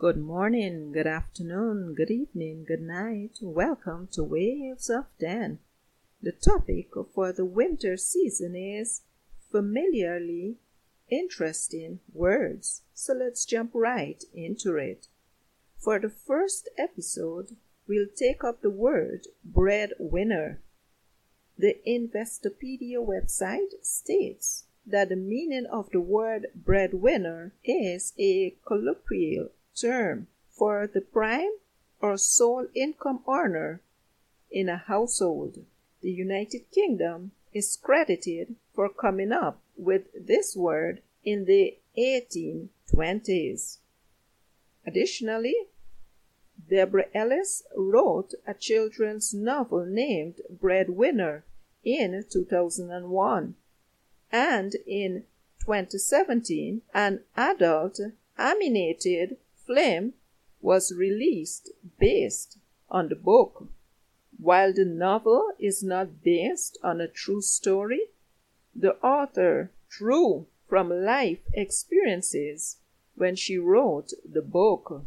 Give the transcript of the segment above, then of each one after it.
Good morning, good afternoon, good evening, good night. Welcome to Waves of Dan. The topic for the winter season is familiarly interesting words. So let's jump right into it. For the first episode, we'll take up the word breadwinner. The Investopedia website states that the meaning of the word breadwinner is a colloquial term for the prime or sole income earner in a household. The United Kingdom is credited for coming up with this word in the 1820s. Additionally, Deborah Ellis wrote a children's novel named Breadwinner in 2001, and in 2017, an adult animated Flame was released based on the book. While the novel is not based on a true story, the author drew from life experiences when she wrote the book.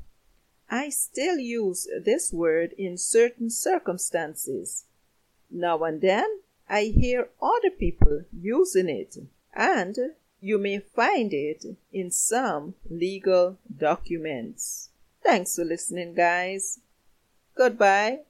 I still use this word in certain circumstances. Now and then I hear other people using it, and you may find it in some legal documents. Thanks for listening, guys. Goodbye.